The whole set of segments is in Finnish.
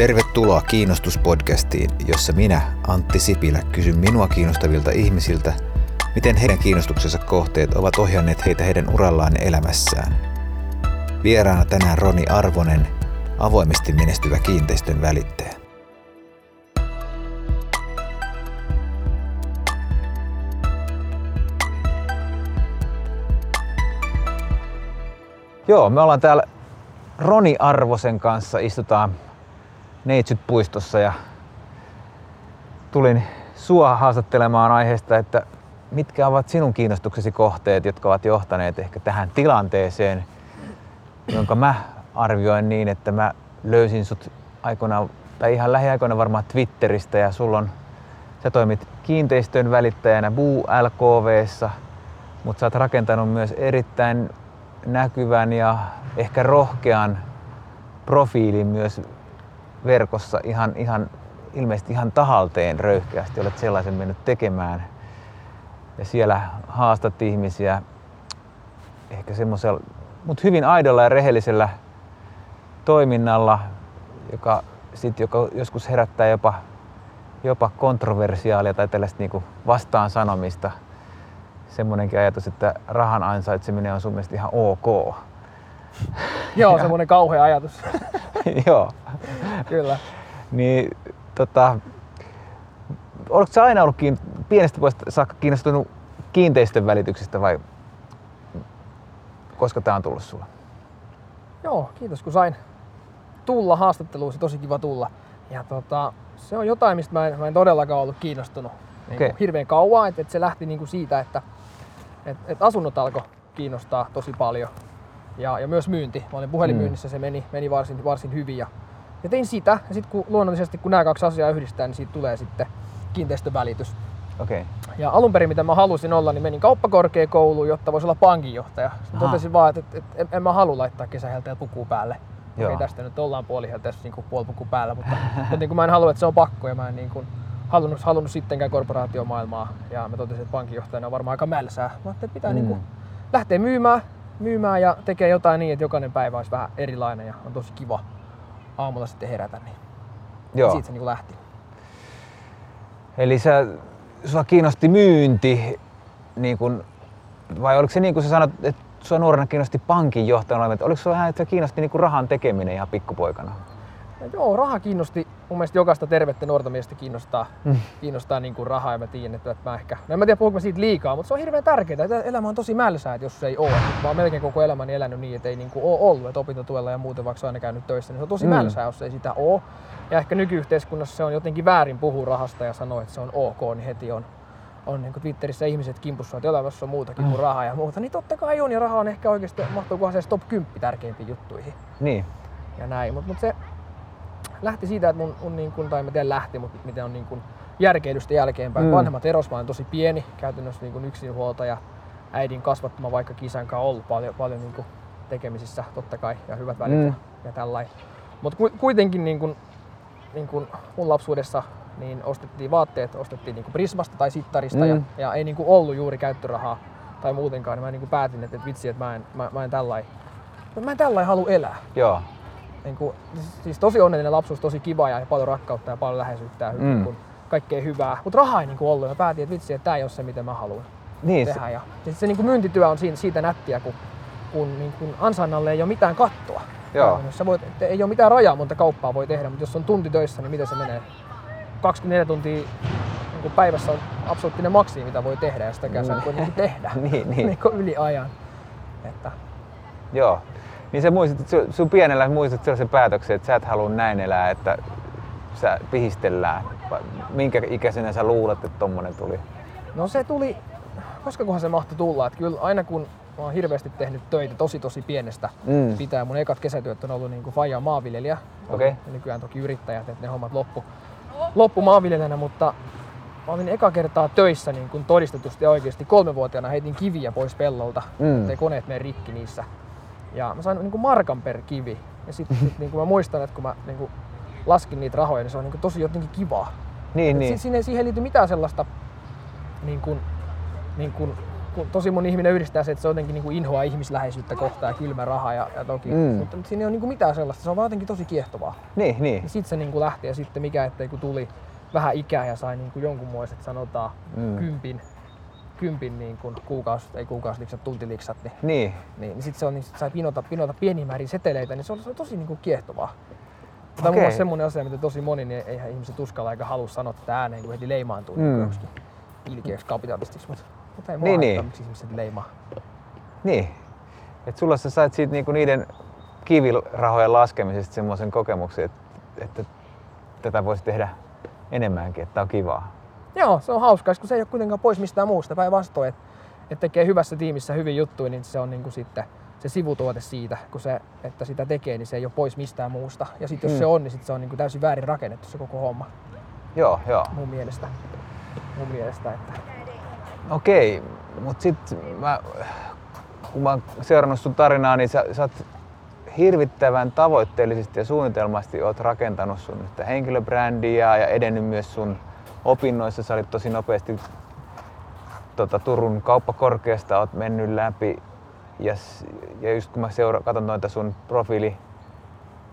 Tervetuloa Kiinnostuspodcastiin, jossa minä, Antti Sipilä, kysyn minua kiinnostavilta ihmisiltä, miten heidän kiinnostuksensa kohteet ovat ohjanneet heitä heidän urallaan ja elämässään. Vieraana tänään Roni Arvonen, avoimesti menestyvä kiinteistön välittäjä. Joo, me ollaan täällä Roni Arvosen kanssa, istutaan Neitsyt-puistossa ja tulin sua haastattelemaan aiheesta, että mitkä ovat sinun kiinnostuksesi kohteet, jotka ovat johtaneet ehkä tähän tilanteeseen, jonka mä arvioin niin, että mä löysin sut aikoinaan, tai ihan lähiaikoina varmaan Twitteristä ja sulla on, sä toimit kiinteistön välittäjänä Buu LKVssa, mutta sä oot rakentanut myös erittäin näkyvän ja ehkä rohkean profiilin myös verkossa ihan, ihan ilmeisesti ihan tahalteen röyhkeästi olet sellaisen mennyt tekemään. Ja siellä haastat ihmisiä ehkä semmoisella, mutta hyvin aidolla ja rehellisellä toiminnalla, joka, sit, joka joskus herättää jopa, jopa kontroversiaalia tai tällaista niinku vastaan sanomista. Semmoinenkin ajatus, että rahan ansaitseminen on sun mielestä ihan ok. Joo, semmoinen kauhea ajatus. Joo. Kyllä. Niin, tota, oletko sä aina ollut kiin, pienestä vuodesta saakka kiinnostunut kiinteistön välityksestä vai koska tämä on tullut sulla? Joo, kiitos kun sain tulla haastatteluun. Se tosi kiva tulla. Ja tota, se on jotain, mistä mä en, mä en todellakaan ollut kiinnostunut niin okay. hirveän kauan. Että et se lähti niin kuin siitä, että et, et asunnot alkoi kiinnostaa tosi paljon. Ja, ja myös myynti. Mä olin puhelinmyynnissä, mm. se meni, meni varsin, varsin hyvin. Ja, ja tein sitä. Ja sitten kun luonnollisesti kun nämä kaksi asiaa yhdistää, niin siitä tulee sitten kiinteistövälitys. Okay. Ja alun perin, mitä mä halusin olla, niin menin kauppakorkeakouluun, jotta voisi olla pankinjohtaja. Sitten totesin vaan, että, että, että en, mä halua laittaa kesähelteellä pukua päälle. Joo. Okei, tästä nyt ollaan puolihelteessä niin puolipuku päällä, mutta, mutta niin kuin mä en halua, että se on pakko ja mä en niin kuin halunnut, halunnut sittenkään korporaatiomaailmaa. Ja mä totesin, että pankinjohtajana on varmaan aika mälsää. Mä ajattelin, että pitää mm. niin kuin lähteä myymään, myymään ja tekee jotain niin, että jokainen päivä olisi vähän erilainen ja on tosi kiva aamulla sitten herätä. Niin Joo. Ja siitä se niin lähti. Eli sä sua kiinnosti myynti, niin kun, vai oliko se niin kuin sä sanot, että sua nuorena kiinnosti pankin johtajana, että oliko se vähän, että kiinnosti niin kuin rahan tekeminen ihan pikkupoikana? No joo, raha kiinnosti. Mun mielestä jokaista tervettä nuorta miestä kiinnostaa, mm. kiinnostaa niin kuin rahaa ja mä tiedän, että mä ehkä, no en mä tiedä puhunko siitä liikaa, mutta se on hirveän tärkeää. Että elämä on tosi mälsää, että jos se ei ole. Mä oon melkein koko elämäni elänyt niin, että ei niin kuin ole ollut, että opintotuella ja muuten vaikka aina käynyt töissä, niin se on tosi mm. mälsää, jos ei sitä ole. Ja ehkä nykyyhteiskunnassa se on jotenkin väärin puhua rahasta ja sanoa, että se on ok, niin heti on on niin Twitterissä ihmiset kimpussa, että elämässä on muutakin kuin mm. rahaa ja muuta, niin totta kai on ja raha on ehkä oikeasti, mahtuukohan se top 10 tärkeimpiin juttuihin. Niin. Ja näin, mutta mut se lähti siitä, että mun, mun niin kun, tai miten lähti, mutta miten on niin kun järkeilystä jälkeenpäin. Mm. Vanhemmat eros, mä olen tosi pieni, käytännössä niin yksinhuoltaja, äidin kasvattama vaikka kisän kanssa ollut paljon, paljon niin tekemisissä totta kai ja hyvät välit mm. ja, ja tällainen. Mutta kuitenkin niin kun, niin kun mun lapsuudessa niin ostettiin vaatteet, ostettiin niin Prismasta tai Sittarista mm. ja, ja, ei niin ollut juuri käyttörahaa tai muutenkaan, niin mä niin päätin, että, että vitsi, että mä en, mä, mä en tällainen mä en tällainen halua elää. Joo niin kuin, siis tosi onnellinen lapsuus, tosi kiva ja paljon rakkautta ja paljon läheisyyttä ja mm. niin kaikkea hyvää. Mutta raha ei niin kuin ollut. Mä päätin, että vitsi, että tämä ei ole se, mitä mä haluan niin, tehdä. Se... Ja, ja se niin kuin myyntityö on siitä, siitä nättiä, kun, kun niin kuin ansainnalle ei ole mitään kattoa. Joo. Sä voit, ei ole mitään rajaa, monta kauppaa voi tehdä, mutta jos on tunti töissä, niin miten se menee? 24 tuntia niin kuin päivässä on absoluuttinen maksimi, mitä voi tehdä, ja sitäkään sä voi niin tehdä niin, niin. niin yli ajan. Että... Joo. Niin sä muistit, sun, sun pienellä muistat sellaisen päätöksen, että sä et halua näin elää, että sä pihistellään. Minkä ikäisenä sä luulet, että tommonen tuli? No se tuli, koska kohan se mahtoi tulla. Että kyllä aina kun mä oon hirveästi tehnyt töitä tosi tosi pienestä mm. pitää. Mun ekat kesätyöt on ollut niin kuin faija maanviljelijä. Okay. Ja nykyään toki yrittäjät, että ne hommat loppu, loppu maanviljelijänä, mutta mä olin eka kertaa töissä niin kuin todistetusti ja oikeasti kolmevuotiaana heitin kiviä pois pellolta, mm. ettei koneet mene rikki niissä. Ja mä sain niin kuin markan per kivi. Ja sitten sit, niin kuin mä muistan, että kun mä niin kuin laskin niitä rahoja, niin se on niin kuin tosi jotenkin kivaa. Niin, niin. Siihen, siihen ei liity mitään sellaista niin kuin, niin kuin kun tosi moni ihminen yhdistää se, että se on jotenkin niin kuin inhoa ihmisläheisyyttä kohtaan ja kylmä raha ja, ja toki, Mm. mutta siinä ei ole niin kuin mitään sellaista, se on vaan jotenkin tosi kiehtovaa. Niin, niin. Ja sitten se niin kuin lähti ja sitten mikä ettei kun tuli vähän ikää ja sai niin kuin jonkunmoiset sanotaan Mm. kympin, kympin niin kuin kuukausi, ei kuukausiliksat, tuntiliksat, niin, Niin, niin, niin sitten se on, niin sit sai pinota, pinota pieniä määriä seteleitä, niin se on, se on tosi niin kuin kiehtovaa. Tämä on mielestä semmoinen asia, mitä tosi moni, niin eihän ihmiset uskalla eikä halua sanoa tätä ääneen, kun heti leimaantuu Mm. mm. niin ilkeäksi kapitalistiksi, mutta, mutta ei mua Niin, niin, niin. niin. miksi ihmiset leimaa. niin. Et sulla sä sait siitä niinku niiden kivirahojen laskemisesta semmoisen kokemuksen, että, että tätä voisi tehdä enemmänkin, että tää on kivaa. Joo, se on hauskaa, kun se ei ole kuitenkaan pois mistään muusta. Päinvastoin, että et tekee hyvässä tiimissä hyvin juttuja, niin se on niinku sitten se sivutuote siitä, kun se, että sitä tekee, niin se ei ole pois mistään muusta. Ja sitten jos Mm. se on, niin sit se on niinku täysin väärin rakennettu se koko homma Joo, joo. mun mielestä. Mun mielestä, että Okei, mutta sitten mä, kun mä oon seurannut sun tarinaa, niin sä, sä oot hirvittävän tavoitteellisesti ja suunnitelmasti oot rakentanut sun henkilöbrändiä ja edennyt myös sun opinnoissa. Sä olit tosi nopeasti tota, Turun kauppakorkeasta oot mennyt läpi. Ja, ja just kun mä seura- katson noita sun profiili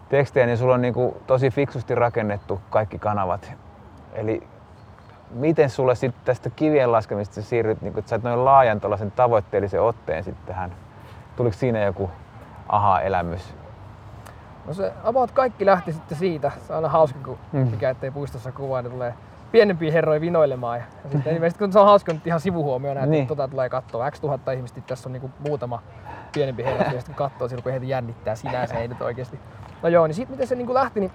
tekstejä, niin sulla on niinku tosi fiksusti rakennettu kaikki kanavat. Eli miten sulle sitten tästä kivien laskemista sä siirryt, niin että sait noin laajan tällaisen tavoitteellisen otteen sitten tähän? Tuliko siinä joku aha-elämys? No se about kaikki lähti sitten siitä. Se on aina hauska, kun mm. mikä ettei puistossa kuvaa, niin tulee pienempiä herroja vinoilemaan. Ja, ja sitten ilmeisesti kun se on hauska nyt ihan sivuhuomioon, että Niin. niin. tota tulee katsoa. X tuhatta ihmistä, tässä on niinku muutama pienempi herra, ja sitten kun katsoo, silloin kun heti jännittää sinänsä, ei nyt oikeasti. No joo, niin siitä miten se niinku lähti, niin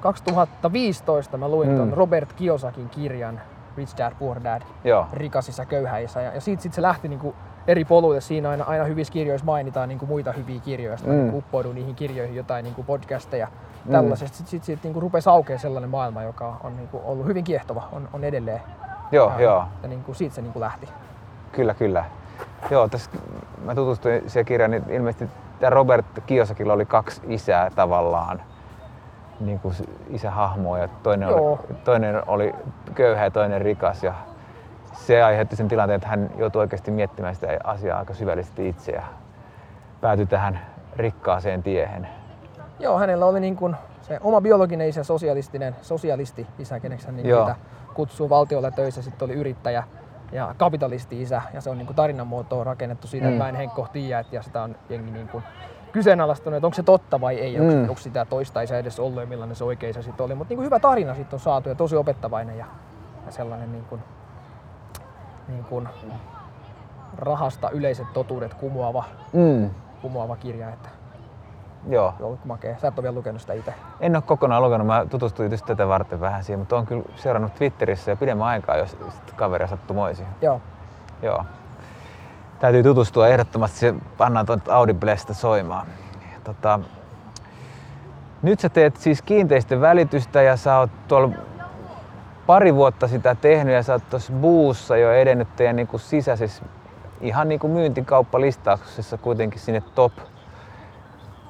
2015 mä luin Mm. ton Robert Kiyosakin kirjan Rich Dad Poor Dad, Joo. rikas isä, köyhä isä. Ja, ja siitä sit se lähti niinku eri poluille. Siinä aina, aina hyvissä kirjoissa mainitaan niinku muita hyviä kirjoja. Sitten Mm. mm. niinku uppoudun niihin kirjoihin jotain niinku podcasteja tällaisesta. Sitten sit, sit, niinku rupesi aukeaa sellainen maailma, joka on niinku ollut hyvin kiehtova, on, on edelleen. Joo, Ja- joo. Ja niinku siitä se niinku lähti. Kyllä, kyllä. Joo, tässä mä tutustuin siihen kirjaan, niin ilmeisesti tämä Robert Kiosakilla oli kaksi isää tavallaan. Niin kuin isähahmoa ja toinen oli, toinen oli köyhä ja toinen rikas. Ja se aiheutti sen tilanteen, että hän joutui oikeasti miettimään sitä asiaa aika syvällisesti itse ja päätyi tähän rikkaaseen tiehen. Joo, hänellä oli niin kuin se oma biologinen isä, sosialistinen, sosialisti isä, keneksi hän niin kutsuu valtiolla töissä, sitten oli yrittäjä ja kapitalisti isä ja se on niin kuin tarinan muotoon rakennettu siitä, Mm. että mä en Henkko tiedä, ja sitä on jengi niin kuin kyseenalaistanut, että onko se totta vai ei, onko, Mm. onko sitä toista isä edes ollut ja millainen se oikea isä sitten oli, mutta niin kuin hyvä tarina sitten on saatu ja tosi opettavainen ja, ja sellainen niin kuin, niin kuin rahasta yleiset totuudet kumoava, Mm. kumoava kirja, että Joo. ollut makea. Sä et ole vielä lukenut sitä itse. En ole kokonaan lukenut, mä tutustuin just tätä varten vähän siihen, mutta on kyllä seurannut Twitterissä jo pidemmän aikaa, jos sit kaveri sattumoisin. Joo. Joo. Täytyy tutustua ehdottomasti, se pannaan tuon Audiblesta soimaan. Tota, nyt sä teet siis kiinteistön välitystä ja sä oot tuolla pari vuotta sitä tehnyt ja sä oot tuossa buussa jo edennyt teidän niinku sisäisessä ihan niinku myyntikauppalistauksessa kuitenkin sinne top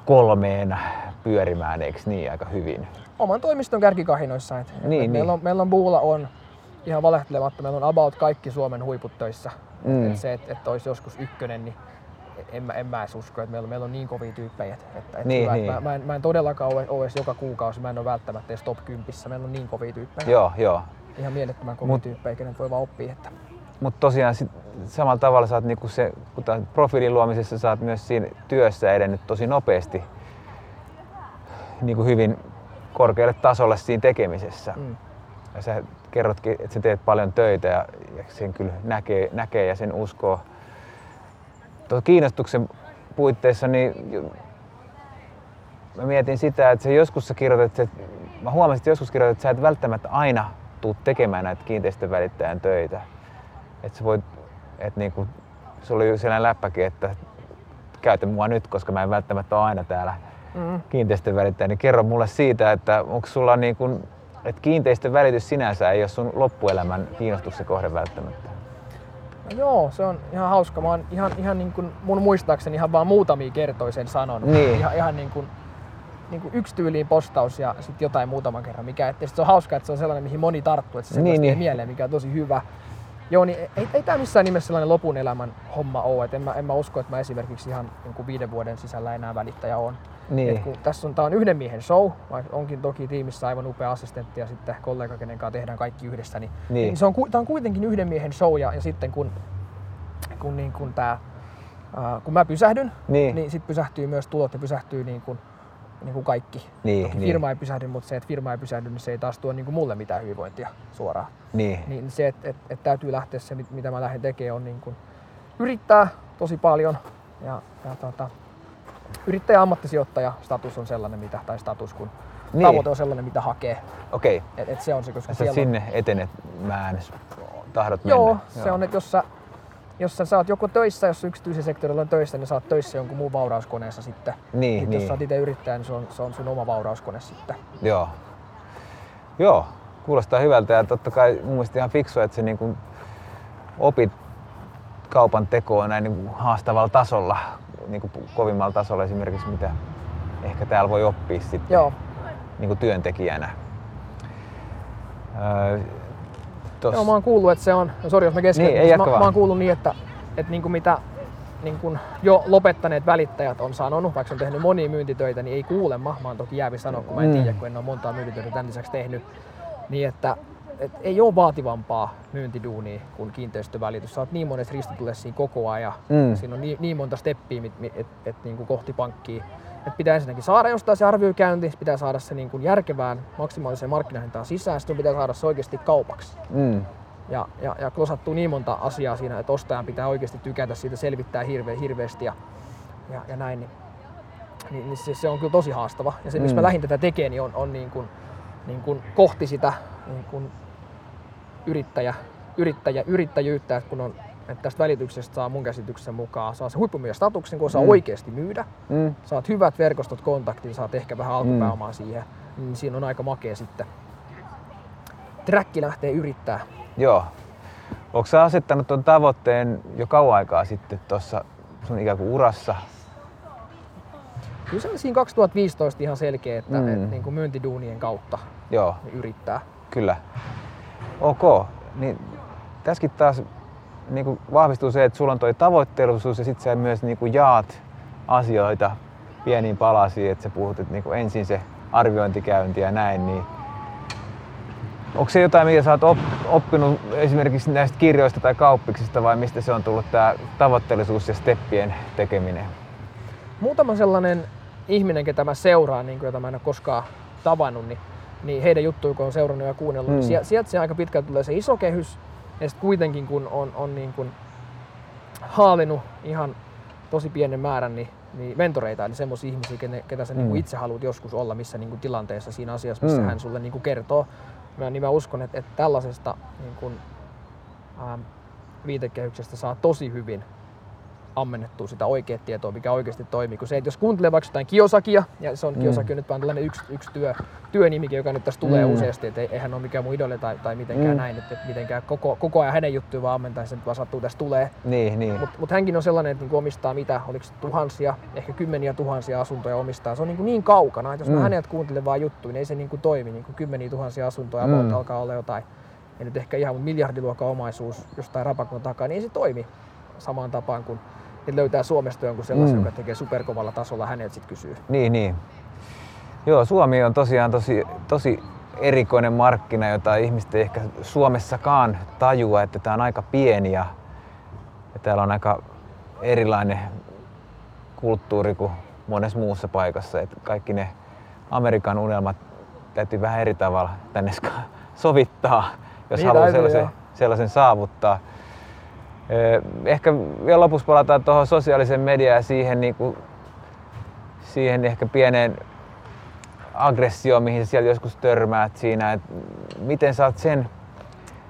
kolmeen pyörimään, eikö niin aika hyvin? oman toimiston kärkikahinoissa. Et, et Niin, meillä, niin. On, meillä on Buulla on ihan valehtelematta, meillä on about kaikki Suomen huiput töissä. Mm. Et se, että et olisi joskus ykkönen, niin en, mä- en mä edes usko, että meillä, on- meillä on niin kovia tyyppejä. Että, että et Niin, hyvä, niin. Mä, mä, en, mä en todellakaan ole, ole edes joka kuukausi, mä en ole välttämättä edes top 10. Meillä on niin kovia tyyppejä. Joo, joo. Ihan mielettömän kovia Mut- tyyppejä, kenet voi vaan oppia. Että. Mutta tosiaan sit, samalla tavalla sä oot niinku se, kun profiilin luomisessa sä oot myös siinä työssä edennyt tosi nopeasti niinku hyvin korkealle tasolle siinä tekemisessä. Mm. Ja sä kerrotkin, että sä teet paljon töitä ja, ja sen kyllä näkee, näkee ja sen uskoo. Tuon kiinnostuksen puitteissa niin mä mietin sitä, että sä joskus sä kirjoitat, että mä huomasin, että joskus kirjoitat, että sä et välttämättä aina tuu tekemään näitä kiinteistövälittäjän töitä. Että sä voit, että niinku, se oli sellainen läppäkin, että käytä mua nyt, koska mä en välttämättä ole aina täällä Mm. kiinteistön välittäjä, niin kerro mulle siitä, että onko sulla niin kuin, että kiinteistön välitys sinänsä ei ole sun loppuelämän kiinnostuksen kohde välttämättä. No joo, se on ihan hauska. Mä oon ihan, ihan niin kuin mun muistaakseni ihan vaan muutamia kertoja sen sanonut. Niin. Ihan, ihan niin kuin, niin kuin yksi tyyliin postaus ja sitten jotain muutaman kerran. Mikä, että se on hauska, että se on sellainen, mihin moni tarttuu, että se niin. niin. mieleen, mikä on tosi hyvä. Joo, niin ei, ei tämä missään nimessä sellainen lopun elämän homma ole. Et en, mä, en mä usko, että mä esimerkiksi ihan niin kuin viiden vuoden sisällä enää välittäjä on. Niin. Et kun tässä on, tää on yhden miehen show, vaikka onkin toki tiimissä aivan upea assistentti ja sitten kollega, kenen kanssa tehdään kaikki yhdessä, niin, Niin. niin se on, tää on kuitenkin yhden miehen show ja, ja sitten kun, kun, niin kun, tää, ää, kun mä pysähdyn, Niin. niin sitten pysähtyy myös tulot ja pysähtyy niin kuin, niin kuin kaikki. Niin, Toki niin. firma ei pysähdy, mutta se, että firma ei pysähdy, niin se ei taas tuo niin kuin mulle mitään hyvinvointia suoraan. Niin. Niin se, että et, et täytyy lähteä se, mit- mitä mä lähden tekemään, on niin kuin yrittää tosi paljon. Ja, ja tota, yrittäjä ammattisijoittaja status on sellainen, mitä, tai status kun Niin. tavoite on sellainen, mitä hakee. Okei. Et, et se on se, koska siellä sinne etenet mään tahdot Joo, mennä. se on, että jos sä, jos sä saat joko töissä, jos yksityisen sektorilla on töissä, niin sä oot töissä jonkun muun vaurauskoneessa sitten. Niin, Sitten niin. jos sä oot itse yrittäjä, niin se on, se on sun oma vaurauskone sitten. Joo. Joo, kuulostaa hyvältä ja totta kai mun mielestä ihan fiksua, että sä niin opit kaupan tekoa näin niin haastavalla tasolla, niin kuin kovimmalla tasolla esimerkiksi, mitä ehkä täällä voi oppia sitten Joo, niin kuin työntekijänä. Öö, tos, Joo, mä oon kuullut, että se on, no sori jos mä keskeytän, Niin, mä, vaan. mä oon kuullut niin, että, että niin kuin mitä niin kuin jo lopettaneet välittäjät on sanonut, vaikka on tehnyt monia myyntitöitä, niin ei kuulemma, mä oon toki jäävi sanoa, kun mä en Mm. tiedä, kun en ole montaa myyntitöitä tämän lisäksi tehnyt, niin että et ei ole vaativampaa myyntiduunia kuin kiinteistövälitys. Sä oot niin monessa ristitulessa koko ajan. Mm. Siinä on niin, niin monta steppiä mit, mit, et, et, niin kuin kohti pankkia. Et pitää ensinnäkin saada jostain se arviokäynti, pitää saada se niin kuin järkevään maksimaaliseen markkinahintaan sisään, sitten pitää saada se oikeasti kaupaksi. Mm, Ja, ja, ja klosattuu niin monta asiaa siinä, että ostajan pitää oikeasti tykätä siitä, selvittää hirveä, hirveästi ja, ja, ja näin. Niin, niin, niin se, se, on kyllä tosi haastava. Ja se, miksi Mm. mä lähdin tätä tekemään, niin on, on niin kuin, niin kuin kohti sitä niin kuin yrittäjä, yrittäjä, yrittäjyyttä, että kun on että tästä välityksestä saa mun käsityksen mukaan, saa se huippumyyjän statuksen, kun osaa Mm. mm. oikeasti myydä, mm, saat hyvät verkostot, kontaktin, saat ehkä vähän alkupääomaa siihen, niin siinä on aika makea sitten. Träkki lähtee yrittää. joo. Onko sä asettanut tuon tavoitteen jo kauan aikaa sitten tuossa sun ikään kuin urassa? Kyllä se on siinä 2015 ihan selkeä, että Mm. mm. et, niin kuin myyntiduunien kautta Joo. yrittää. Kyllä. Ok. Niin tässäkin taas niin kuin vahvistuu se, että sulla on toi tavoitteellisuus ja sitten sä myös niin kuin jaat asioita pieniin palasiin, että sä puhut, että niin kuin ensin se arviointikäynti ja näin, niin onko se jotain, mitä sä oot op- oppinut esimerkiksi näistä kirjoista tai kauppiksista vai mistä se on tullut tämä tavoitteellisuus ja steppien tekeminen? Muutama sellainen ihminen, ketä mä seuraan, niin kuin, jota mä en ole koskaan tavannut, niin, niin heidän juttuja, kun on seurannut ja kuunnellut, Mm. mm. sieltä, sieltä se aika pitkälti tulee se iso kehys. Ja sitten kuitenkin, kun on, on niin kuin haalinut ihan tosi pienen määrän niin, niin mentoreita, eli semmoisia ihmisiä, ketä, ketä sä mm. niin Mm. kuin itse haluat joskus olla missä niin kuin tilanteessa siinä asiassa, missä Mm. mm. hän sulle niin kuin kertoo. Mä, niin mä uskon, että, että tällaisesta niin kuin, ähm, viitekehyksestä saa tosi hyvin ammennettua sitä oikeaa tietoa, mikä oikeasti toimii. Kun se, että jos kuuntelee vaikka jotain Kiosakia, ja se on Mm. Kiosaki on nyt vaan tällainen yksi, yksi työ, työnimike, joka nyt tässä tulee Mm. useasti, että eihän ole mikään mun idoli tai, tai mitenkään Mm. näin, että, että mitenkään koko, koko ajan hänen juttuja vaan ammentaa, se nyt vaan sattuu tässä tulee. Niin, niin. Mutta mut hänkin on sellainen, että niinku omistaa mitä, oliko tuhansia, ehkä kymmeniä tuhansia asuntoja omistaa. Se on niinku niin kaukana, että jos Mm. mä häneltä kuuntelen vaan juttuja, niin ei se niinku toimi. Niinku kymmeniä tuhansia asuntoja, Mm. mm. alkaa olla jotain, ei nyt ehkä ihan, mutta miljardiluokan omaisuus jostain rapakon takaa, niin ei se toimi samaan tapaan kuin että löytää Suomesta jonkun sellaisen, Mm. joka tekee superkovalla tasolla, häneltä sitten kysyy. Niin, niin. Joo, Suomi on tosiaan tosi, tosi erikoinen markkina, jota ihmiset ei ehkä Suomessakaan tajua, että tämä on aika pieni ja, ja täällä on aika erilainen kulttuuri kuin monessa muussa paikassa. Että kaikki ne Amerikan unelmat täytyy vähän eri tavalla tänne sovittaa, jos Niin haluaa sellaisen, sellaisen saavuttaa. Ö, Ehkä vielä lopuksi palataan tuohon sosiaaliseen mediaan ja siihen, niin kuin, siihen ehkä pieneen aggressioon, mihin sä siellä joskus törmäät siinä, että miten oot sen,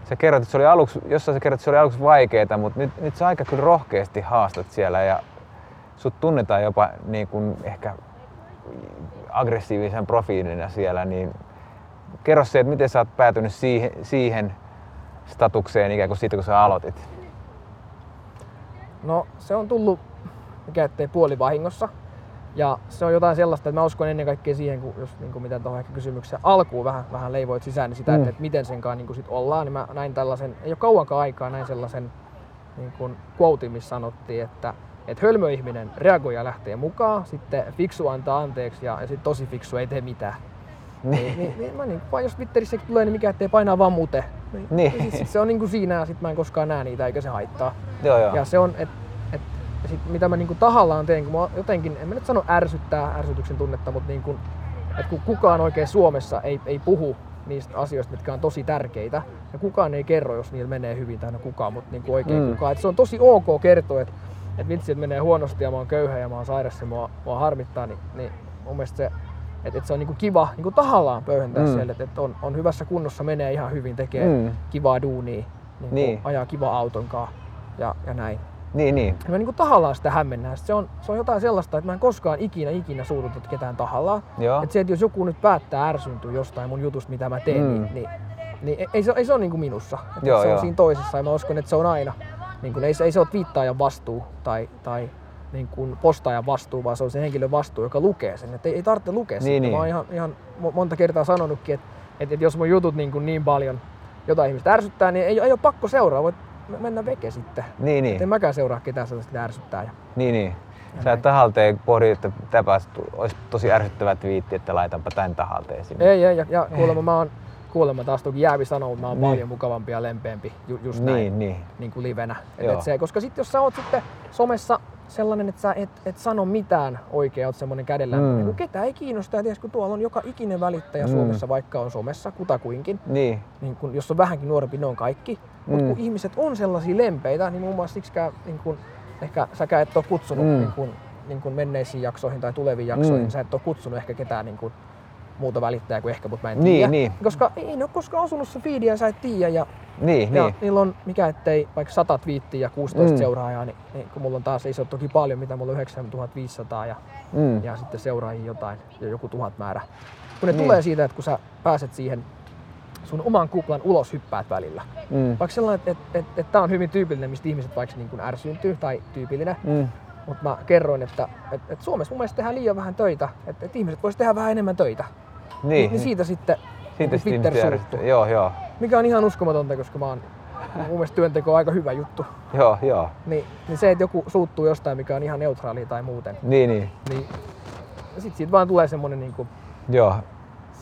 sä kerrot, että se oli aluksi, jossain sä kerrot, että se oli aluksi vaikeeta, mutta nyt, nyt sä aika kyllä rohkeasti haastat siellä ja sut tunnetaan jopa niin kuin ehkä aggressiivisen profiilina siellä, niin kerro se, että miten sä oot päätynyt siihen, siihen statukseen ikään kuin siitä, kun sä aloitit. No se on tullut, mikä ettei puolivahingossa. Ja se on jotain sellaista, että mä uskon ennen kaikkea siihen, kun jos niin kuin mitä tuohon ehkä kysymyksen alkuun vähän, vähän leivoit sisään, niin sitä, mm. että, että miten sen kanssa niin sit ollaan, niin mä näin tällaisen, ei ole kauankaan aikaa, näin sellaisen niin kuin quote, missä sanottiin, että, että hölmöihminen reagoi ja lähtee mukaan, sitten fiksu antaa anteeksi ja, ja sitten tosi fiksu ei tee mitään. Niin, niin, niin, mä niin, vaan jos Twitterissä tulee, niin mikä ettei painaa vaan mute. Niin, niin. sit, se on niin kuin siinä ja sit mä en koskaan näe niitä eikä se haittaa. Joo, joo. Ja se on, että et, sit, mitä mä niinku tahallaan teen, kun mä jotenkin, en mä nyt sano ärsyttää ärsytyksen tunnetta, mutta niinku, että kun kukaan oikein Suomessa ei, ei puhu niistä asioista, mitkä on tosi tärkeitä, ja kukaan ei kerro, jos niillä menee hyvin, tai no kukaan, mutta niinku oikein mm. kukaan. Et se on tosi ok kertoa, että et vitsi, että menee huonosti ja mä oon köyhä ja mä oon sairas ja mua, mua harmittaa, niin, niin mun mielestä se että et se on niinku kiva niinku tahallaan pöyhentää mm. siellä, että et on, on, hyvässä kunnossa, menee ihan hyvin, tekee mm. kivaa duunia, niinku niin. ajaa kiva auton kanssa ja, ja näin. Niin, niin. Ja mä niinku tahallaan sitä hämmennään. Se on, se on jotain sellaista, että mä en koskaan ikinä ikinä suututa ketään tahallaan. Että se, että jos joku nyt päättää ärsyntyä jostain mun jutusta, mitä mä teen, mm. niin, niin, niin, ei, se, ei se ole niinku minussa. Että joo, se joo. on siinä toisessa ja mä uskon, että se on aina. Niin kun, ei, se, ei se ole viittaajan vastuu tai, tai niin kuin postaajan vastuu, vaan se on se henkilön vastuu, joka lukee sen. Et ei, ei tarvitse lukea niin, sitä. Niin. Mä oon ihan, ihan monta kertaa sanonutkin, että et, et jos mun jutut niin, kuin niin paljon jotain ihmistä ärsyttää, niin ei, ei ole pakko seuraa. Voit mennä veke sitten. Niin, niin. En mäkään seuraa ketään sellaista, ärsyttää. Ja, niin, niin. Sä et tahalteen pohdi, että tämä olisi tosi ärsyttävä twiitti, että laitanpa tämän tahalteen sinne. Ei, ei, ja, ja kuulemma mä oon kuulemma taas toki jäävi sanoa, mutta mä oon niin. paljon mukavampi ja lempeämpi ju, just niin, näin, niin. niin kuin livenä. Et, et se, koska sitten jos sä oot sitten somessa sellainen, että sä et, et sano mitään oikein, oot semmoinen kädellä, mm. niin ketä ei kiinnosta. Ja ties, kun tuolla on joka ikinen välittäjä mm. Suomessa, vaikka on somessa, kutakuinkin. Niin. niin kun, jos on vähänkin nuorempi, ne on kaikki. Mm. Mutta kun ihmiset on sellaisia lempeitä, niin muun muassa siksikään, niin kun, ehkä säkään et ole kutsunut mm. niin kun, niin kun menneisiin jaksoihin tai tuleviin jaksoihin, mm. sä et ole kutsunut ehkä ketään niin kun, muuta välittäjää kuin ehkä, mutta mä en niin, tiedä. Niin. Koska ei ne ole koskaan osunut se feedi ja sä et tiedä. Ja, niin, ja niin. niillä on, mikä ettei, vaikka 100 twiittiä ja 16 mm. seuraajaa, niin, niin, kun mulla on taas, ei se ole toki paljon, mitä mulla on 9500 ja, mm. ja sitten seuraajia jotain, ja joku tuhat määrä. Kun ne niin. tulee siitä, että kun sä pääset siihen sun oman kuplan ulos hyppäät välillä. Mm. Vaikka sellainen, että et, et, et, tämä on hyvin tyypillinen, mistä ihmiset vaikka niin kuin ärsyyntyy tai tyypillinen. Mm. Mutta mä kerroin, että et, et Suomessa mun mielestä tehdään liian vähän töitä, että et ihmiset voisivat tehdä vähän enemmän töitä. Niin, niin siitä sitten siitä niin Twitter suuttuu. Joo, joo. Mikä on ihan uskomatonta, koska mä oon mun mielestä työnteko on aika hyvä juttu. Joo, joo. Niin, niin se, että joku suuttuu jostain, mikä on ihan neutraali tai muuten. Niin, niin. niin sit siitä vaan tulee semmonen niinku Joo.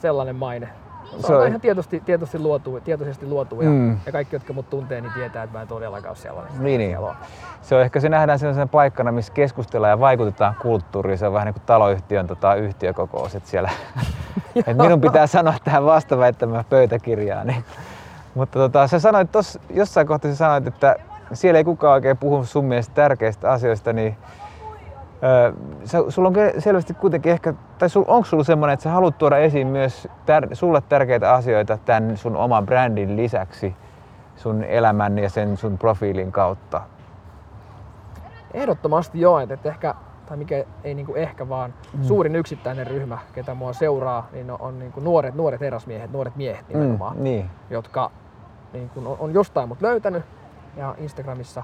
sellainen maine. Se, se on, on ihan tietoisesti, tietoisesti luotu, tietoisesti luotu ja, mm. ja, kaikki, jotka mut tuntee, niin tietää, että mä en todellakaan ole sellainen. Niin, niin. Se on ehkä se nähdään sellaisena paikkana, missä keskustellaan ja vaikutetaan kulttuuriin. Se on vähän niin kuin taloyhtiön tota, yhtiökokous, että siellä et minun pitää sanoa tähän vastaväittämään pöytäkirjaan. Niin. Mutta tota, sä sanoit tossa, jossain kohtaa sä sanoit, että siellä ei kukaan oikein puhu sun mielestä tärkeistä asioista, niin sulla on selvästi kuitenkin ehkä, tai sul, onko sulla semmoinen, että sä haluat tuoda esiin myös tär, sulle tärkeitä asioita tämän sun oman brändin lisäksi sun elämän ja sen sun profiilin kautta? Ehdottomasti joo, että ehkä, tai mikä ei niinku ehkä, vaan mm. suurin yksittäinen ryhmä, ketä mua seuraa, niin on, on niinku nuoret, nuoret herrasmiehet, nuoret miehet nimenomaan, mm, niin. jotka niinku on, on jostain mut löytänyt ja Instagramissa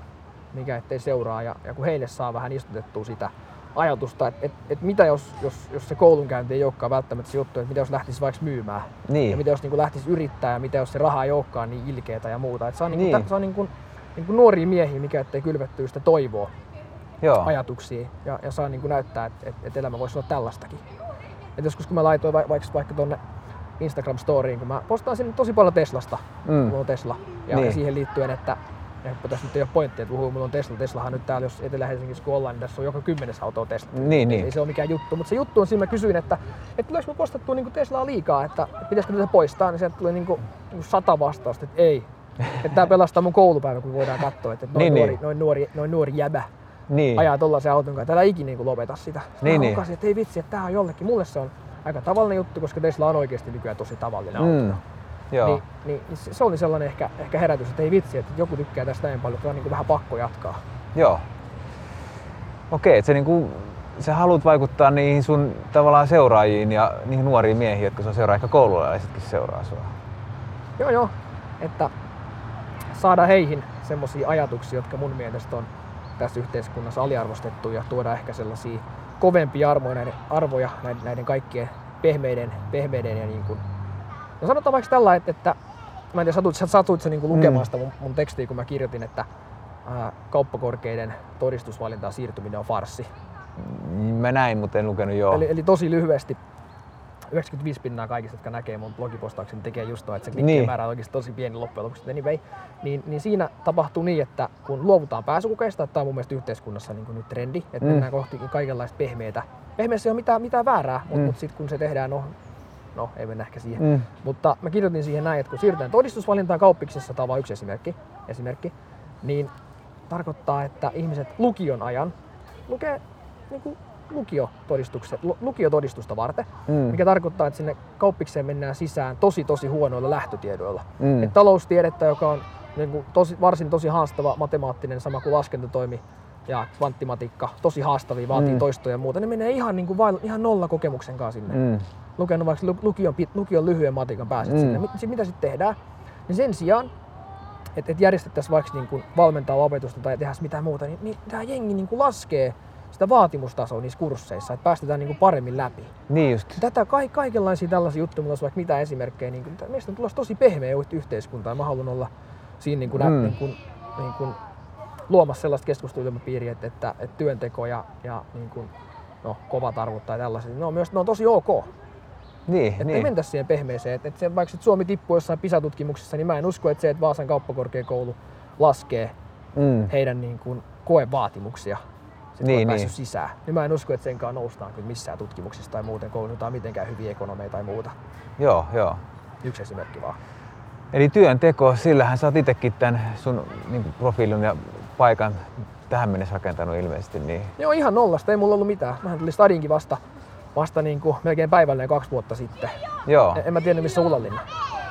mikä ettei seuraa ja, ja kun heille saa vähän istutettua sitä ajatusta, että et, et mitä jos, jos, jos se koulunkäynti ei olekaan välttämättä se juttu, että mitä jos lähtisi vaikka myymään niin. ja mitä jos niin lähtisi yrittää ja mitä jos se raha ei olekaan niin ilkeätä ja muuta. Et se on, niin. Niin se on niin kuin, niin kuin nuoria miehiä, mikä ettei kylvettyä sitä toivoa Joo. ajatuksia ja, ja saa niin kuin näyttää, että et, et elämä voisi olla tällaistakin. Et joskus kun mä laitoin va- vaikka, vaikka tuonne Instagram-storiin, kun mä postaan sinne tosi paljon Teslasta, mm. mulla on Tesla, ja, niin. ja siihen liittyen, että Ehkä tässä nyt ei ole pointtia, että puhuu, mulla on Tesla. Teslahan nyt täällä, jos Etelä-Helsingissä kun ollaan, niin tässä on joka kymmenes auto Tesla. Niin, niin. Ei se ole mikään juttu. Mutta se juttu on siinä, mä kysyin, että, että tuleeko me postattua niin Teslaa liikaa, että pitäisikö tätä poistaa, niin sieltä tuli niin kuin, niin kuin sata vastausta, että ei. että tämä pelastaa mun koulupäivä, kun voidaan katsoa, että noin, niin, nuori, niin. noin, nuori, noin nuori jäbä niin. ajaa tollaisen auton kanssa. Täällä ikinä niin lopeta sitä. Niin, niin. Okasin, että ei vitsi, että tämä on jollekin. Mulle se on aika tavallinen juttu, koska Tesla on oikeasti nykyään tosi tavallinen mm. auto. Joo. Niin, niin, niin se oli sellainen ehkä, ehkä herätys, että ei vitsi, että joku tykkää tästä näin paljon, että on niin vähän pakko jatkaa. Joo. Okei, että se niinku, sä haluat vaikuttaa niihin sun tavallaan seuraajiin ja niihin nuoriin miehiin, jotka sun seuraa ehkä koululaisetkin seuraa sua. Joo, joo. Että saada heihin semmoisia ajatuksia, jotka mun mielestä on tässä yhteiskunnassa aliarvostettu ja tuoda ehkä sellaisia kovempia arvoja näiden, arvoja näiden, näiden kaikkien pehmeiden, pehmeiden ja niin kuin, no sanotaan vaikka tällä, että, että mä en tiedä, satuit, satuit sä niin kuin lukemaan Mm. sitä mun, mun tekstiä, kun mä kirjoitin, että ää, kauppakorkeiden todistusvalintaan siirtyminen on farssi. Mä näin, mutta en lukenut joo. Eli, eli tosi lyhyesti 95 pinnaa kaikista, jotka näkee mun blogipostaukseni, tekee just toi, että se Niin. määrä on oikeasti tosi pieni loppujen lopuksi. Anyway, niin, niin siinä tapahtuu niin, että kun luovutaan pääsykokeista, että tämä on mun mielestä yhteiskunnassa niin nyt trendi, että Mm. mennään kohti kaikenlaista pehmeitä. Pehmeässä ei ole mitään, mitään väärää, mutta mm. mut sitten kun se tehdään, no, no ei mennä ehkä siihen. Mm. Mutta mä kirjoitin siihen näin, että kun siirrytään todistusvalintaan kauppiksessa, tämä on vain yksi esimerkki, esimerkki, niin tarkoittaa, että ihmiset lukion ajan lukee niin kuin lukiotodistukset, lu- lukiotodistusta varten, Mm. mikä tarkoittaa, että sinne kauppikseen mennään sisään tosi tosi huonoilla lähtötiedoilla. Mm. Et taloustiedettä, joka on niin kuin tosi, varsin tosi haastava matemaattinen, sama kuin laskentatoimi ja kvanttimatiikka, tosi haastavia, vaatii Mm. toistoja ja muuta, ne menee ihan, niin kuin vailla, ihan nolla kokemuksen kanssa sinne Mm. lukenut vaikka lu- lukion, lukion lyhyen matikan pääset Mm. sinne. Mit, sit mitä sitten tehdään? Niin sen sijaan, että et järjestettäisiin vaikka niin kuin valmentaa opetusta tai tehdä mitään muuta, niin, niin tämä jengi niin kuin laskee sitä vaatimustasoa niissä kursseissa, että päästetään niin kuin paremmin läpi. Niin just. Tätä ka- kaikenlaisia tällaisia juttuja, mulla olisi vaikka mitä esimerkkejä, niin kuin, meistä on tulossa tosi pehmeä yh- yhteiskunta ja mä haluan olla siinä niin kuin, Mm. niin kuin, niin kuin, luomassa sellaista keskusteluilmapiiriä, että, että, että työnteko ja, ja niin kuin, no, kovat arvot tai tällaiset, ne on, myös, ne on tosi ok. Niin, Että niin. mentä siihen pehmeeseen. Että et se, vaikka sit Suomi tippuu jossain PISA-tutkimuksessa, niin mä en usko, että se, että Vaasan kauppakorkeakoulu laskee Mm. heidän niin kuin, koevaatimuksia, sit Niin, niin, päässyt sisään. Niin mä en usko, että senkaan noustaan kyllä missään tutkimuksissa tai muuten koulutetaan mitenkään hyviä ekonomeja tai muuta. Joo, joo. Yksi esimerkki vaan. Eli työnteko, sillähän sä oot itekin tämän sun niin kuin profiilin ja paikan tähän mennessä rakentanut ilmeisesti. Niin. Joo, ihan nollasta, ei mulla ollut mitään. Mähän tuli stadinkin vasta, vasta niin kuin melkein päivälleen kaksi vuotta sitten. Joo. En, en mä tiennyt, missä on Ullanlinna.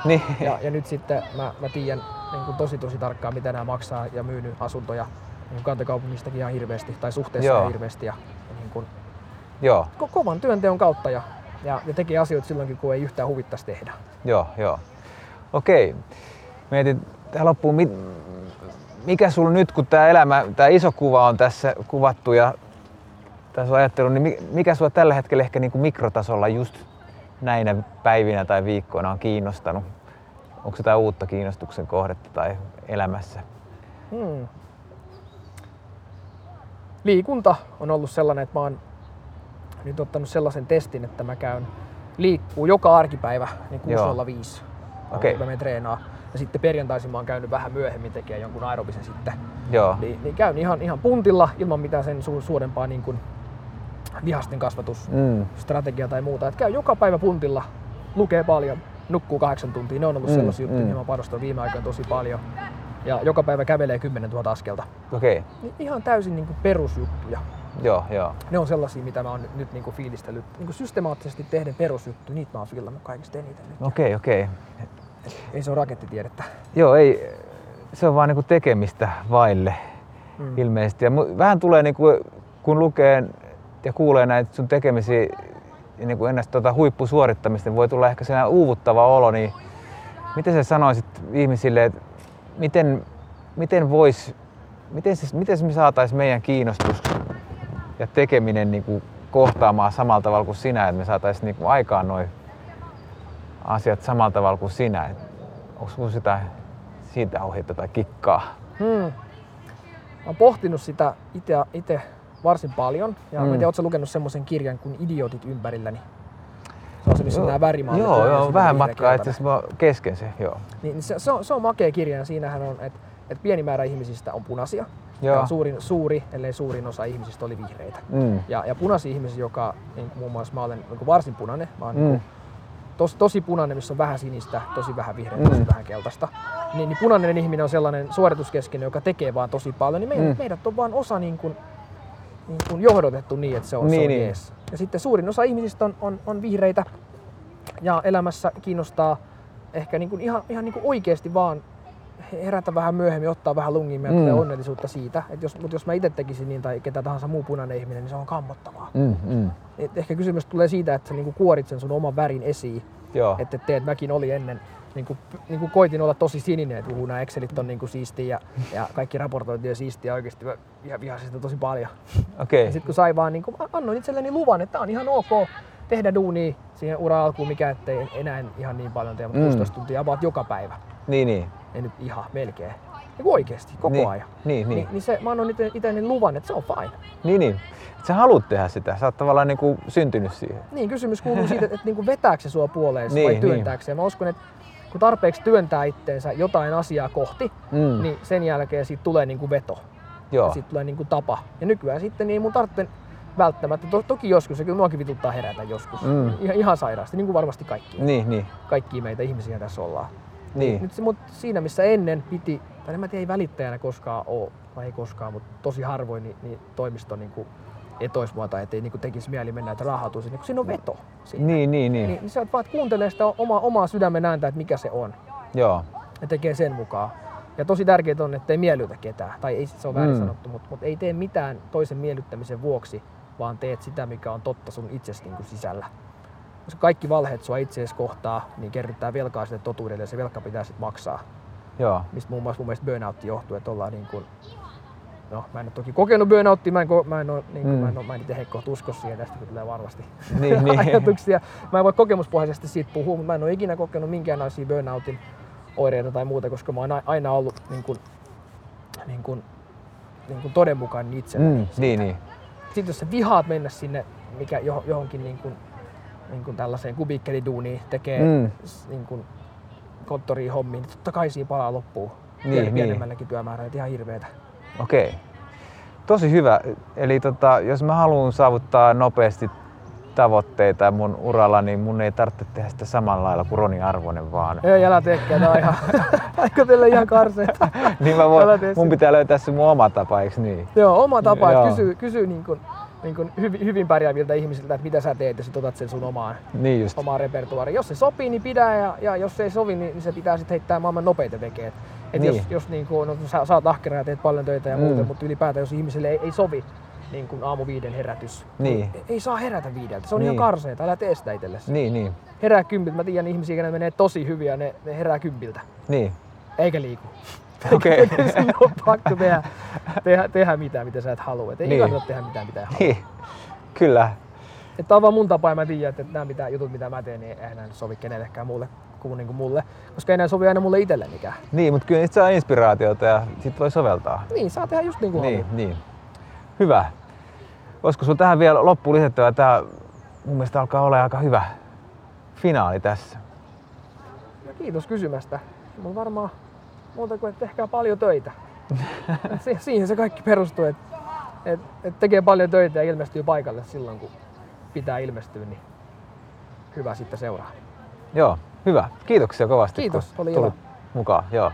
Niin. Ja, ja nyt sitten mä, mä tiedän niin kuin tosi tosi tarkkaan, mitä nämä maksaa ja myynyt asuntoja niin kantakaupungistakin ihan hirveästi tai suhteessa Joo. ihan hirveästi. Ja, ja niin kuin, Joo, ko- kovan työnteon kautta ja, ja, ja tekee asioita silloinkin, kun ei yhtään huvittaisi tehdä. joo, joo. Okei. Mietin tähän loppuun, mit, mikä sulla nyt, kun tämä elämä, tämä iso kuva on tässä kuvattu ja tässä on ajattelu, niin mi- mikä sua tällä hetkellä ehkä niin kuin mikrotasolla just näinä päivinä tai viikkoina on kiinnostanut? Onko jotain uutta kiinnostuksen kohdetta tai elämässä? Hmm. Liikunta on ollut sellainen, että mä oon nyt ottanut sellaisen testin, että mä käyn liikkuu joka arkipäivä niin Joo. 6.05. Okei. Mä menen treenaa. Ja sitten perjantaisin mä oon käynyt vähän myöhemmin tekemään jonkun aerobisen sitten. Joo. Niin, niin käyn ihan, ihan puntilla ilman mitään sen su- suurempaa niin kuin lihasten kasvatus Mm. tai muuta. Et käy joka päivä puntilla, lukee paljon, nukkuu kahdeksan tuntia. Ne on ollut Mm, sellaisia juttuja, mm. mihin mä panostan viime aikoina tosi paljon. Ja joka päivä kävelee 10 000 askelta. Okei. Niin ihan täysin niin kuin perusjuttuja. Joo, joo. Ne on sellaisia, mitä mä oon nyt, nyt niin kuin fiilistellyt. Niin kuin systemaattisesti tehden perusjuttuja, niitä mä oon fiilannut kaikista eniten. Nyt. Okei, okei. Ei se ole rakettitiedettä. Joo, ei, se on vaan niinku tekemistä vaille Mm. ilmeisesti. Ja vähän tulee, niinku, kun lukee ja kuulee näitä sun tekemisiä ja niinku ennäs tota huippusuorittamista, niin voi tulla ehkä sellainen uuvuttava olo. Niin miten sä sanoisit ihmisille, että miten, miten vois, miten, se, miten me saataisiin meidän kiinnostus ja tekeminen niinku kohtaamaan samalla tavalla kuin sinä, että me saataisiin niinku aikaan noin asiat samalla tavalla kuin sinä. Onko sinulla sitä siitä ohjetta tai kikkaa? Hmm. Mä oon pohtinut sitä itse varsin paljon. Ja mm. mä en tiedä, ootko sä lukenut semmoisen kirjan kuin Idiotit ympärilläni? Se se, missä on nämä värimallit. Joo, joo, vähän vihreä, matkaa itse asiassa se, joo. Niin, niin se, se, on, se on makea kirja ja siinähän on, että et pieni määrä ihmisistä on punaisia. Joo. Ja suurin, suuri, ellei suurin osa ihmisistä oli vihreitä. Mm. Ja, ja punaisia ihmisiä, joka niin kuin muun muassa mä olen niin kuin varsin punainen. Mä oon Mm. niin tos, tosi punainen, missä on vähän sinistä, tosi vähän vihreää, Mm. tosi vähän keltaista. Niin, niin punainen ihminen on sellainen suorituskeskeinen, joka tekee vaan tosi paljon. Niin meidät, Mm. meidät on vaan osa niin kuin, niin kuin johdotettu niin, että se on, se Niin, on niin. jees. Ja sitten suurin osa ihmisistä on, on, on vihreitä ja elämässä kiinnostaa ehkä niin kuin ihan, ihan niin kuin oikeasti vaan herätä vähän myöhemmin, ottaa vähän lungin ja Mm. onnellisuutta siitä. Et jos, mutta jos mä itse tekisin niin tai ketä tahansa muu punainen ihminen, niin se on kammottavaa. Mm, mm. Et ehkä kysymys tulee siitä, että sä niinku kuorit sen sun oman värin esiin. Että et teet mäkin oli ennen, niin kuin, niin kuin koitin olla tosi sininen, että nämä Excelit on niin kuin siistiä ja, ja kaikki raportointi on siistiä oikeasti mä vihasin sitä tosi paljon. Okei. Ja sitten kun sai vaan, niin kuin, annoin itselleni luvan, että on ihan ok tehdä duunia siihen ura alkuun, mikä ettei enää ihan niin paljon tee, mutta Mm. 16 tuntia about joka päivä. Niin, niin. Ei nyt ihan melkein. Niin kuin oikeesti, koko Niin, ajan. niin, niin. Niin, niin se, mä annoin itselleni luvan, että se on fine. Niin, niin. Sä haluat tehdä sitä. Sä oot tavallaan niinku syntynyt siihen. Niin, kysymys kuuluu siitä, että, että niin vetääkö se sua puoleensa Niin, vai niin. työntääkö se. Mä uskon, että kun tarpeeksi työntää itteensä jotain asiaa kohti, Mm. niin sen jälkeen siitä tulee niin kuin veto. Joo. Ja siitä tulee niin kuin tapa. Ja nykyään sitten niin ei mun tarvitse välttämättä, to, toki joskus, ja kyllä muakin vituttaa herätä joskus. Mm. Ihan, ihan sairaasti, niin kuin varmasti kaikki. Niin, niin. Kaikki meitä ihmisiä tässä ollaan. Niin. Nyt se, mut siinä missä ennen piti, tai en mä tiedä, ei välittäjänä koskaan ole, vai ei koskaan, mutta tosi harvoin niin, niin toimisto niin kuin etoismuota, ettei niin kuin tekisi mieli mennä, että rahautuu kun siinä on veto. Siinä. Niin, niin, niin. Niin, niin sä vaan kuuntelee sitä omaa, omaa sydämen ääntä, että mikä se on. Joo. Ja tekee sen mukaan. Ja tosi tärkeää on, että ei miellytä ketään. Tai ei, se on väärin Mm. sanottu, mutta, mutta ei tee mitään toisen miellyttämisen vuoksi, vaan teet sitä, mikä on totta sun itsesi niin kuin sisällä. Jos kaikki valheet sua itseesi kohtaa, niin kerryttää velkaa sille totuudelle ja se velka pitää sitten maksaa. Joo. Mistä muun muassa mun mielestä burnout johtuu, että ollaan niin kuin, No, mä en ole toki kokenut burnouttia, mä en, ko- mä en, ole, niin kuin, Mm. mä en, ole, mä en itse heikko usko siihen, tästä tulee varmasti Niin, niin. ajatuksia. Mä en voi kokemuspohjaisesti siitä puhua, mutta mä en ole ikinä kokenut minkäänlaisia burnoutin oireita tai muuta, koska mä oon aina ollut niin kuin, niin kuin, niin kuin todenmukainen itselleni. Mm, niin, niin. Sitten jos sä vihaat mennä sinne mikä joh- johonkin niin kuin, niin kuin tällaiseen kubikkeliduuniin, tekee Mm. niin kuin konttoriin hommiin, niin totta kai siinä palaa loppuun. Niin, Pien- niin. Pienemmälläkin työmäärällä, ihan hirveetä. Okei. Tosi hyvä. Eli tota, jos mä haluan saavuttaa nopeasti tavoitteita mun uralla, niin mun ei tarvitse tehdä sitä samalla lailla kuin Roni Arvonen, vaan Ei älä teekään, tää on ihan, aika teille ihan karseeta. niin mä voin, mun pitää löytää se mun oma tapa, eikö niin? Joo, oma tapa, Joo. kysyy, kysyy niin kuin, niin kuin hyvin, hyvin pärjääviltä ihmisiltä, että mitä sä teet sit otat sen sun omaan, Niin just. omaan repertuaariin. Jos se sopii, niin pidä ja, ja jos se ei sovi, niin, niin se pitää sitten heittää maailman nopeita tekee. Et Niin. jos, jos niin kuin, no, sä, sä oot ahkera ja teet paljon töitä ja Mm. muuten, mutta ylipäätään jos ihmiselle ei, ei sovi niin kuin aamu viiden herätys, Niin. ei, ei saa herätä viideltä. Se on Niin. ihan karseeta, älä tee sitä itsellesi. Niin, niin. Herää kympiltä. Mä tiedän ihmisiä, jotka menee tosi hyviä, ne, ne herää kympiltä. Niin. Eikä liiku. Okei. Sinun on pakko tehdä, tehdä, tehdä mitään, mitä sä et halua. Et ei Niin. kannata tehdä mitään, mitä ei halua. Niin. Kyllä. Että on vaan mun tapa ja mä tiedän, että nämä mitä, jutut, mitä mä teen, niin eihän sovi kenellekään muulle kuin, niin kuin mulle. Koska ei sovi aina mulle itsellenikään. Niin, mutta kyllä niistä saa inspiraatiota ja sit voi soveltaa. Niin, saa tehdä just niin kuin Niin, haluaa. niin. Hyvä. Olisiko sulla tähän vielä loppuun lisättävää? Tää mun mielestä alkaa olla aika hyvä finaali tässä. Ja kiitos kysymästä. Mulla varmaan muuta kuin, että tehkää paljon töitä. Si- siihen se kaikki perustuu, että et, et tekee paljon töitä ja ilmestyy paikalle silloin, kun pitää ilmestyä, niin hyvä sitten seuraa. Joo, hyvä. Kiitoksia kovasti, Kiitos, kun oli tulit ilo. mukaan. Joo.